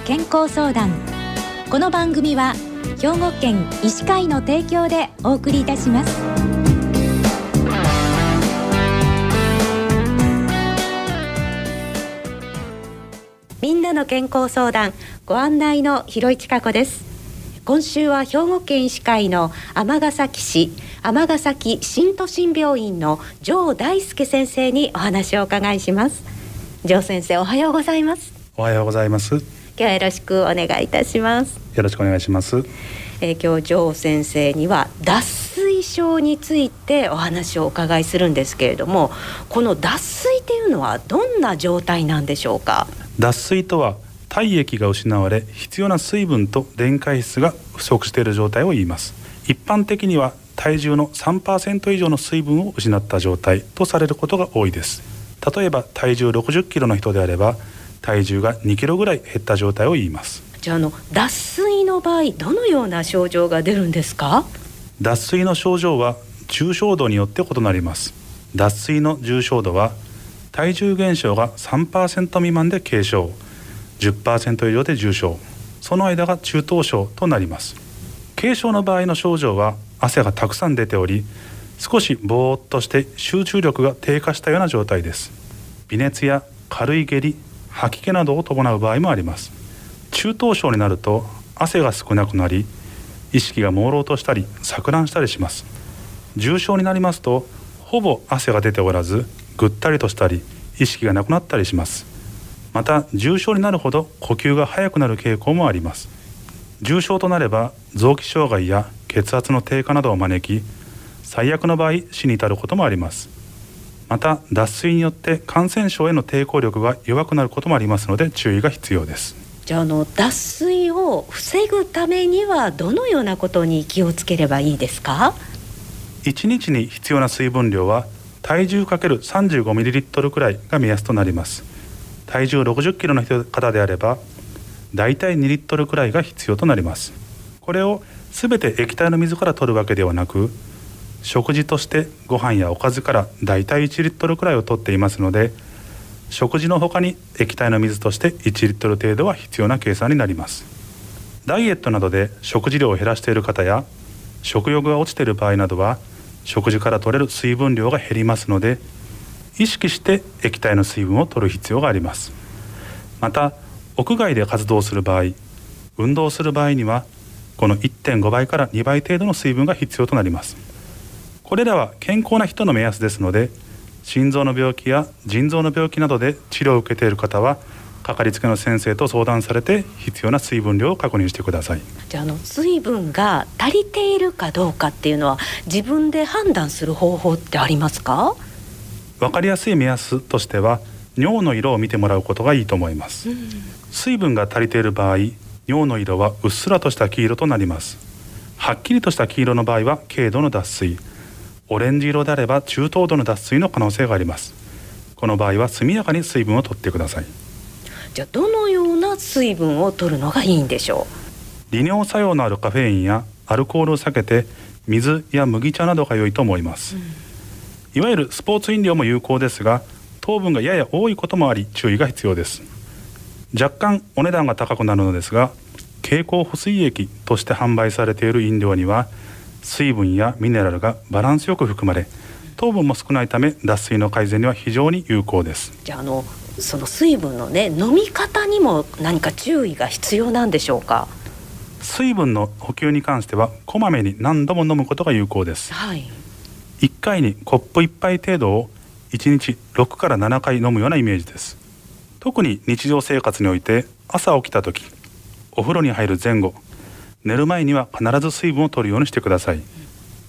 健康相談。この番組は兵庫県医師会の提供でお送りいたします。みんなの健康相談ご案内の広市加子です。今週は兵庫県医師会の尼崎市尼崎新都心病院の城大輔先生にお話をお伺いします。城先生おはようございます。おはようございます。今日はよろしくお願いいたします。よろしくお願いします。えー、今日城先生には脱水症についてお話をお伺いするんですけれどもこの脱水っていうのはどんな状態なんでしょうか？脱水とは体液が失われ必要な水分と電解質が不足している状態を言います。一般的には体重の3%以上の水分を失った状態とされることが多いです。例えば体重60キロの人であれば体重が2キロぐらい減った状態を言います。じゃあの脱水の場合どのような症状が出るんですか？脱水の症状は重症度によって異なります。脱水の重症度は体重減少が3%未満で軽症。10%以上で重症。その間が中等症となります。軽症の場合の症状は汗がたくさん出ており少しぼーっとして集中力が低下したような状態です。微熱や軽い下痢吐き気などを伴う場合もあります。中等症になると汗が少なくなり意識が朦朧としたり錯乱したりします。重症になりますとほぼ汗が出ておらずぐったりとしたり意識がなくなったりします。また重症になるほど呼吸が速くなる傾向もあります。重症となれば臓器障害や血圧の低下などを招き最悪の場合死に至ることもあります。また脱水によって感染症への抵抗力が弱くなることもありますので注意が必要です。じゃあの脱水を防ぐためにはどのようなことに気をつければいいですか？1日に必要な水分量は体重 ×35ml くらいが目安となります。体重60キロの方であればだいたい2リットルくらいが必要となります。これをすべて液体の水から取るわけではなく食事としてご飯やおかずからだいたい1リットルくらいを取っていますので食事の他に液体の水として1リットル程度は必要な計算になります。ダイエットなどで食事量を減らしている方や食欲が落ちている場合などは食事から取れる水分量が減りますので意識して液体の水分を取る必要があります。また屋外で活動する場合運動する場合にはこの1.5倍から2倍程度の水分が必要となります。これらは健康な人の目安ですので心臓の病気や腎臓の病気などで治療を受けている方はかかりつけの先生と相談されて必要な水分量を確認してください。じゃあの水分が足りているかどうかっていうのは自分で判断する方法ってありますか？わかりやすい目安としては尿の色を見てもらうことがいいと思います、うん、水分が足りている場合尿の色はうっすらとした黄色となります。はっきりとした黄色の場合は軽度の脱水オレンジ色であれば中等度の脱水の可能性があります。この場合は速やかに水分を取ってください。じゃあどのような水分を取るのがいいんでしょう？利尿作用のあるカフェインやアルコールを避けて水や麦茶などが良いと思います、うん、いわゆるスポーツ飲料も有効ですが糖分がやや多いこともあり注意が必要です。若干お値段が高くなるのですが経口補水液として販売されている飲料には水分やミネラルがバランスよく含まれ糖分も少ないため脱水の改善には非常に有効です。じゃあのその水分のね飲み方にも何か注意が必要なんでしょうか？水分の補給に関してはこまめに何度も飲むことが有効です、はい、1回にコップ1杯程度を1日6から7回飲むようなイメージです。特に日常生活において朝起きた時お風呂に入る前後寝る前には必ず水分を取るようにしてください。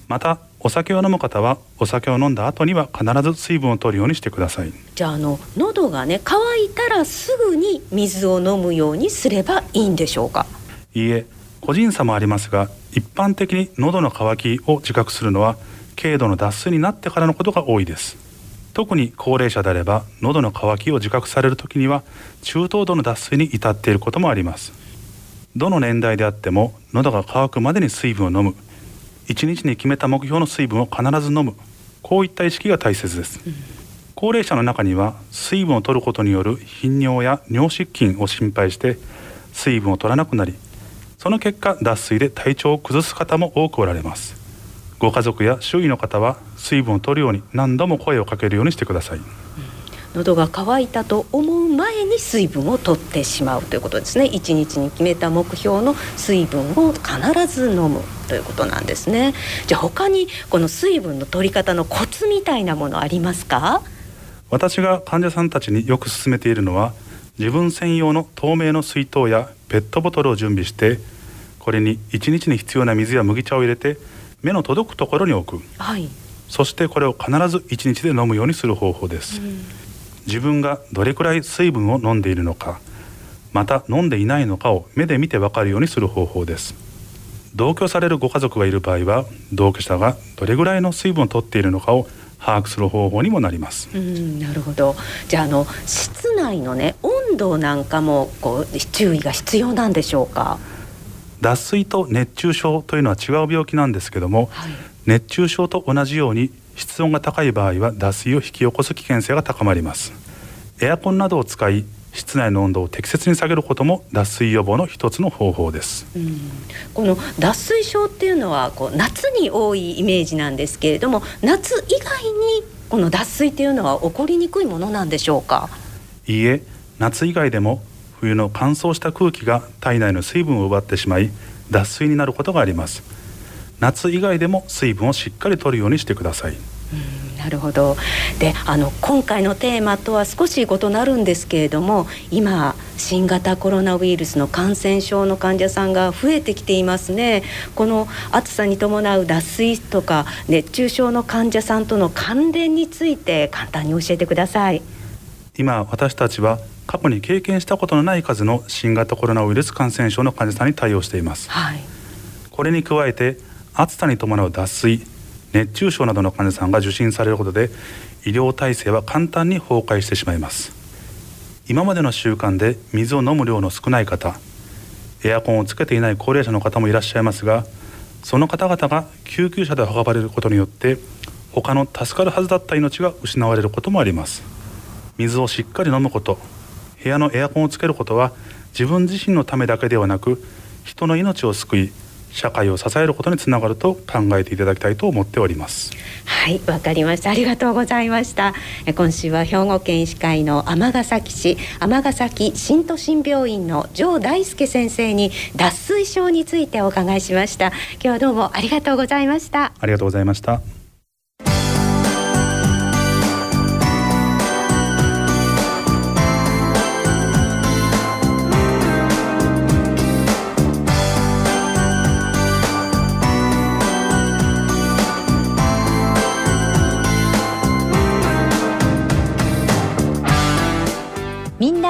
またお酒を飲む方はお酒を飲んだ後には必ず水分を取るようにしてください。じゃああの喉がね乾いたらすぐに水を飲むようにすればいいんでしょうか？いいえ個人差もありますが一般的に喉の渇きを自覚するのは軽度の脱水になってからのことが多いです。特に高齢者であれば喉の渇きを自覚される時には中等度の脱水に至っていることもありますどの年代であっても喉が渇くまでに水分を飲む。1日に決めた目標の水分を必ず飲む。こういった意識が大切です、うん、高齢者の中には水分を取ることによる頻尿や尿失禁を心配して水分を取らなくなりその結果脱水で体調を崩す方も多くおられます。ご家族や周囲の方は水分を取るように何度も声をかけるようにしてください、喉が渇いたと思う前に水分を取ってしまうということですね。一日に決めた目標の水分を必ず飲むということなんですね。じゃあ他にこの水分の取り方のコツみたいなものありますか？私が患者さんたちによく勧めているのは自分専用の透明の水筒やペットボトルを準備してこれに1日に必要な水や麦茶を入れて目の届くところに置く、はい、そしてこれを必ず1日で飲むようにする方法です、うん、自分がどれくらい水分を飲んでいるのかまた飲んでいないのかを目で見てわかるようにする方法です同居されるご家族がいる場合は同居者がどれぐらいの水分をとっているのかを把握する方法にもなります。うんなるほど。じゃああの室内のね温度なんかもこう注意が必要なんでしょうか？脱水と熱中症というのは違う病気なんですけども、はい、熱中症と同じように室温が高い場合は脱水を引き起こす危険性が高まります。エアコンなどを使い室内の温度を適切に下げることも脱水予防の一つの方法です、うん、この脱水症っていうのはこう夏に多いイメージなんですけれども夏以外にこの脱水っていうのは起こりにくいものなんでしょうか？いいえ夏以外でも冬の乾燥した空気が体内の水分を奪ってしまい脱水になることがあります夏以外でも水分をしっかりとるようにしてください。なるほど。であの今回のテーマとは少し異なるんですけれども今新型コロナウイルスの感染症の患者さんが増えてきていますね。この暑さに伴う脱水とか熱中症の患者さんとの関連について簡単に教えてください。今私たちは過去に経験したことのない数の新型コロナウイルス感染症の患者さんに対応しています、はい、これに加えて暑さに伴う脱水熱中症などの患者さんが受診されることで医療体制は簡単に崩壊してしまいます。今までの習慣で水を飲む量の少ない方エアコンをつけていない高齢者の方もいらっしゃいますがその方々が救急車で運ばれることによって他の助かるはずだった命が失われることもあります。水をしっかり飲むこと部屋のエアコンをつけることは自分自身のためだけではなく人の命を救い社会を支えることにつながると考えていただきたいと思っております。はいわかりました。ありがとうございました。今週は兵庫県医師会の尼崎市尼崎新都心病院の城大輔先生に脱水症についてお伺いしました。今日はどうもありがとうございました。ありがとうございました